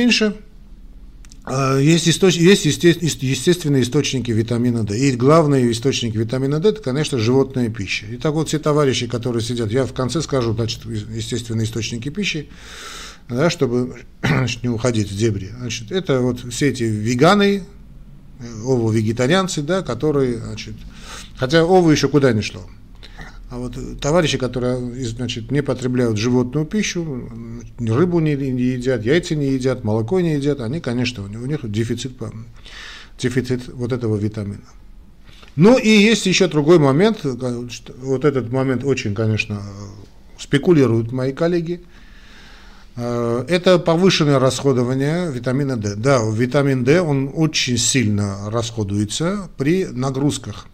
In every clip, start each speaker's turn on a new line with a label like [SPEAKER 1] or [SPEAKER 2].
[SPEAKER 1] меньше. А, есть, источ... есть естественные источники витамина D. И главные источники витамина D, это, конечно, животная пища. И так вот все товарищи, которые сидят, я в конце скажу, значит, естественные источники пищи, да, чтобы значит, не уходить в дебри. Значит, это вот все эти веганы, ово-вегетарианцы, да, которые, значит, хотя ово еще куда не шло. А вот товарищи, которые значит, не потребляют животную пищу, рыбу не едят, яйца не едят, молоко не едят, они, конечно, у них дефицит, дефицит вот этого витамина. Ну и есть еще другой момент, вот этот момент очень, конечно, спекулируют мои коллеги, это повышенное расходование витамина D. Да, витамин D, он очень сильно расходуется при нагрузках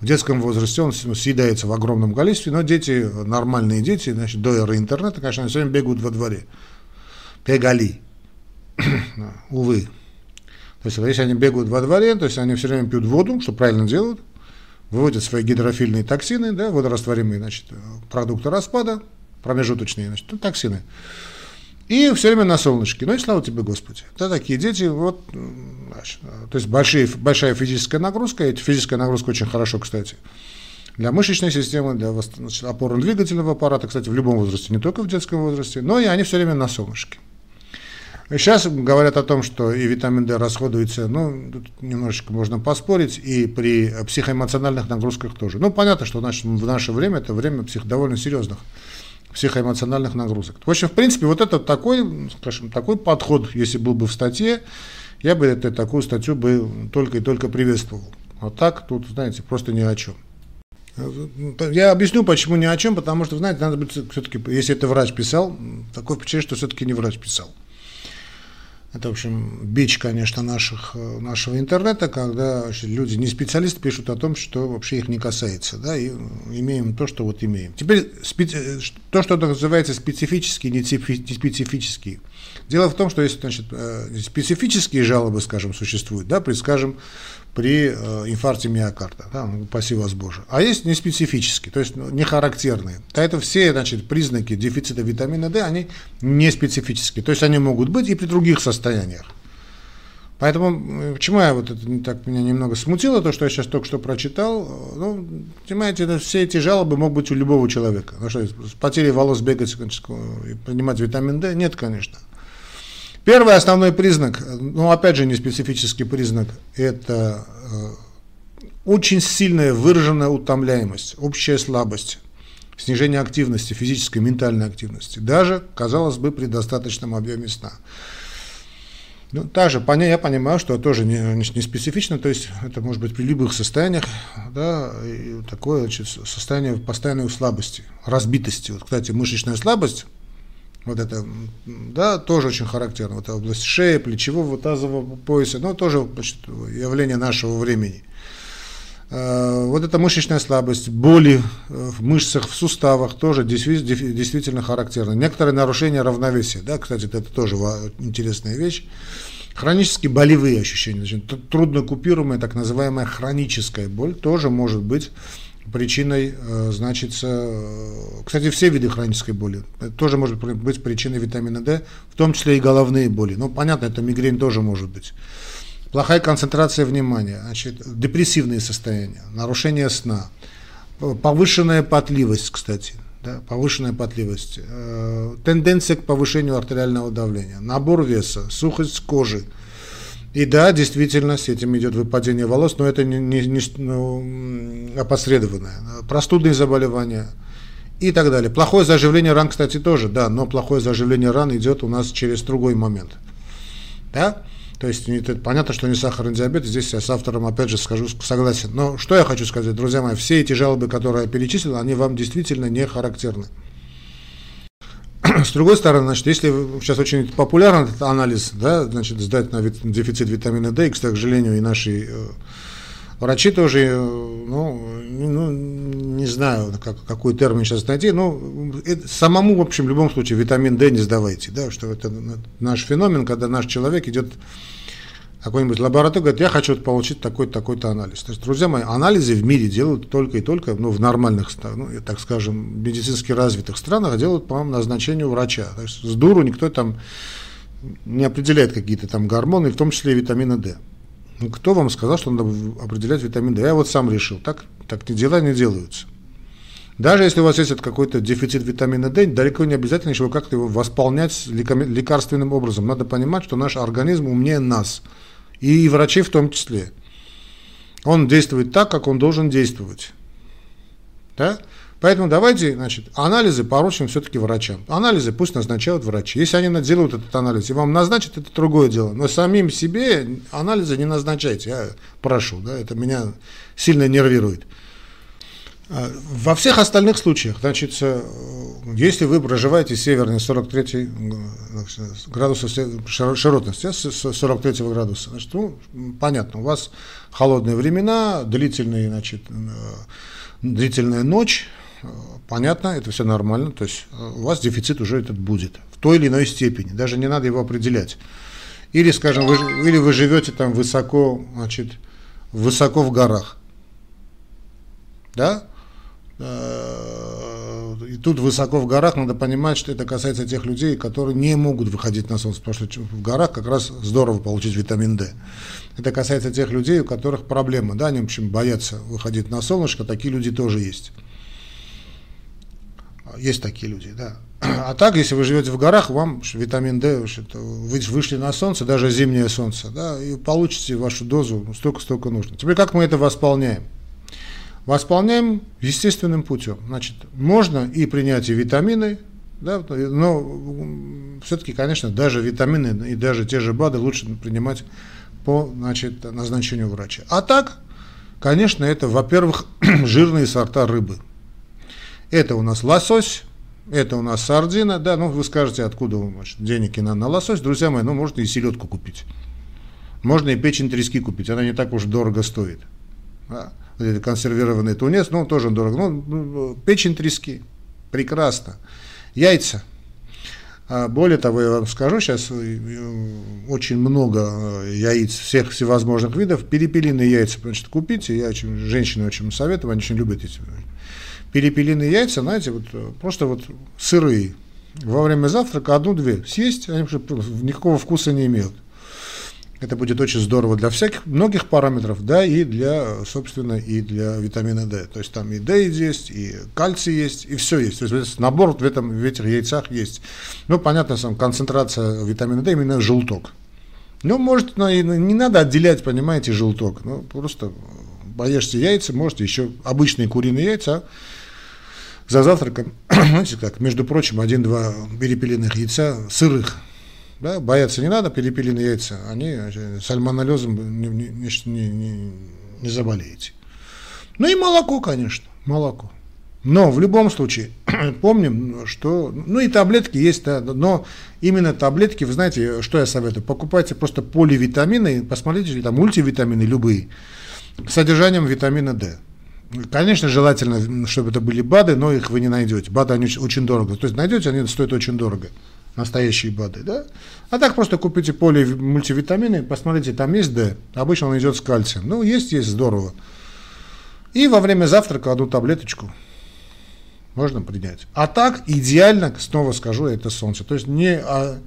[SPEAKER 1] в детском возрасте он съедается в огромном количестве, но дети, нормальные дети, значит, до эры интернета, конечно, они все время бегают во дворе. Бегали. Увы. То есть, если они бегают во дворе, то есть они все время пьют воду, что правильно делают, выводят свои гидрофильные токсины, да, водорастворимые значит, продукты распада, промежуточные значит, ну, токсины. И все время на солнышке. Ну и слава тебе, Господи. Это такие дети, вот, значит, то есть большие, большая физическая нагрузка, и физическая нагрузка очень хорошо, кстати, для мышечной системы, для опорно-двигательного аппарата, кстати, в любом возрасте, не только в детском возрасте, но и они все время на солнышке. Сейчас говорят о том, что и витамин D расходуется, ну, тут немножечко можно поспорить, и при психоэмоциональных нагрузках тоже. Ну, понятно, что значит, в наше время это время псих, довольно серьезных психоэмоциональных нагрузок. В общем, в принципе, вот это такой, скажем, такой подход, если был бы в статье, я бы это, такую статью бы только и только приветствовал. А так, тут, знаете, просто ни о чем. Я объясню, почему ни о чем, потому что, знаете, надо быть все-таки, если это врач писал, такое впечатление, что все-таки не врач писал. Это, в общем, бич, конечно, наших, э, нашего интернета, когда люди, не специалисты, пишут о том, что вообще их не касается, да, и имеем то, что вот имеем. Теперь специ... Э, то, что называется специфические, не специфические. Дело в том, что есть, значит, э, специфические жалобы, скажем, существуют, да, при, скажем, при э, инфаркте миокарда, да, ну, спаси вас Боже. А есть неспецифические, то есть ну, не характерные. А это все значит, признаки дефицита витамина D, они не специфические, то есть они могут быть и при других состояниях. Поэтому, почему я вот это так меня немного смутило, то, что я сейчас только что прочитал, ну, понимаете, это, все эти жалобы могут быть у любого человека. Ну что, с потерей волос бегать и принимать витамин D? Нет, конечно. Первый основной признак, ну опять же не специфический признак, это э, очень сильная выраженная утомляемость, общая слабость, снижение активности, физической, ментальной активности, даже, казалось бы, при достаточном объеме сна. Ну, также я понимаю, что тоже не, не специфично, то есть это может быть при любых состояниях, да, такое значит, состояние постоянной слабости, разбитости. Вот, кстати, мышечная слабость вот это, да, тоже очень характерно. Вот область шеи, плечевого, тазового пояса, но тоже значит, явление нашего времени. А, вот эта мышечная слабость, боли в мышцах, в суставах тоже действительно характерно. Некоторые нарушения равновесия, да, кстати, это тоже интересная вещь. Хронические болевые ощущения, значит, трудно купируемая так называемая хроническая боль тоже может быть причиной, э, значится, э, кстати, все виды хронической боли, тоже может быть причиной витамина D, в том числе и головные боли. Ну, понятно, это мигрень тоже может быть. Плохая концентрация внимания, значит, депрессивные состояния, нарушение сна, повышенная потливость, кстати, да, повышенная потливость, э, тенденция к повышению артериального давления, набор веса, сухость кожи, и да, действительно, с этим идет выпадение волос, но это не, не, не ну, опосредованное. Простудные заболевания и так далее. Плохое заживление ран, кстати, тоже, да, но плохое заживление ран идет у нас через другой момент. Да? То есть это, понятно, что не сахарный диабет, здесь я с автором опять же скажу, согласен. Но что я хочу сказать, друзья мои, все эти жалобы, которые я перечислил, они вам действительно не характерны. С другой стороны, значит, если сейчас очень популярен этот анализ, да, значит, сдать на дефицит витамина D, и, к сожалению, и наши э, врачи тоже, э, ну, ну, не знаю, как, какой термин сейчас найти, но это, самому, в общем, в любом случае, витамин D не сдавайте, да, что это наш феномен, когда наш человек идет какой-нибудь лаборатории, говорит, я хочу получить такой-то, такой-то анализ. То есть, друзья мои, анализы в мире делают только и только, ну, в нормальных, ну, так скажем, медицински развитых странах делают по назначению врача. То есть, с дуру никто там не определяет какие-то там гормоны, в том числе и витамина D. Ну, кто вам сказал, что надо определять витамин D? Я вот сам решил. Так, так дела не делаются. Даже если у вас есть какой-то дефицит витамина D, далеко не обязательно еще как-то его восполнять лекарственным образом. Надо понимать, что наш организм умнее нас. И врачей в том числе. Он действует так, как он должен действовать. Да? Поэтому давайте, значит, анализы поручим все-таки врачам. Анализы пусть назначают врачи. Если они делают этот анализ и вам назначат, это другое дело. Но самим себе анализы не назначайте, я прошу, да, это меня сильно нервирует. А, во всех остальных случаях, значит, э, если вы проживаете севернее 43 градуса широтности, 43 градуса, значит, ну, понятно, у вас холодные времена, длительные, значит, э, длительная ночь, понятно, это все нормально, то есть э, у вас дефицит уже этот будет в той или иной степени, даже не надо его определять. Или, скажем, вы, или вы живете там высоко, значит, высоко в горах, да, э, и тут высоко в горах надо понимать, что это касается тех людей, которые не могут выходить на солнце, потому что в горах как раз здорово получить витамин D. Это касается тех людей, у которых проблемы, да, они, в общем, боятся выходить на солнышко, такие люди тоже есть. Есть такие люди, да. А так, если вы живете в горах, вам витамин D, вы вышли на солнце, даже зимнее солнце, да, и получите вашу дозу столько, столько нужно. Теперь как мы это восполняем? Восполняем естественным путем. Значит, можно и принять и витамины, да, но все-таки, конечно, даже витамины и даже те же БАДы лучше принимать по значит, назначению врача. А так, конечно, это, во-первых, жирные сорта рыбы. Это у нас лосось, это у нас сардина, да, ну вы скажете, откуда значит, денег на, на лосось, друзья мои, ну можно и селедку купить. Можно и печень трески купить, она не так уж дорого стоит. Да. Консервированный тунец, ну тоже дорого. Ну, ну, печень трески, прекрасно. Яйца. А более того, я вам скажу, сейчас э, очень много э, яиц всех всевозможных видов. Перепелиные яйца, значит, купите. Я очень, женщины очень советую, они очень любят эти перепелиные яйца, знаете, вот э, просто вот сырые. Во время завтрака одну-две съесть, они никакого вкуса не имеют. Это будет очень здорово для всяких, многих параметров, да, и для, собственно, и для витамина D. То есть там и D есть, и кальций есть, и все есть. То есть набор в, этом, в этих яйцах есть. Ну, понятно, сам, концентрация витамина D именно желток. Ну, может, ну, не надо отделять, понимаете, желток. Ну, просто поешьте яйца, можете еще обычные куриные яйца, за завтраком, знаете как, между прочим, один-два перепелиных яйца сырых. Да, бояться не надо, перепелиные яйца, они э, сальмонеллезом не, не, не, не, не заболеете. Ну и молоко, конечно, молоко. Но в любом случае, помним, что, ну и таблетки есть, да, но именно таблетки, вы знаете, что я советую, покупайте просто поливитамины, посмотрите, там мультивитамины любые, с содержанием витамина D. Конечно, желательно, чтобы это были БАДы, но их вы не найдете. БАДы, они очень дорого. То есть найдете, они стоят очень дорого. Настоящие БАДы, да? А так просто купите поли мультивитамины, посмотрите, там есть Д. Обычно он идет с кальцием. Ну, есть, есть, здорово. И во время завтрака одну таблеточку можно принять. А так, идеально, снова скажу, это солнце. То есть не а,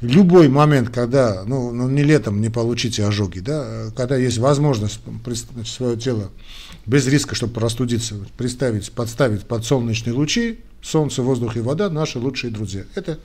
[SPEAKER 1] любой момент, когда, ну, ну, не летом не получите ожоги, да, а когда есть возможность свое тело без риска, чтобы простудиться, представить, подставить под солнечные лучи, солнце, воздух и вода – наши лучшие друзья. Это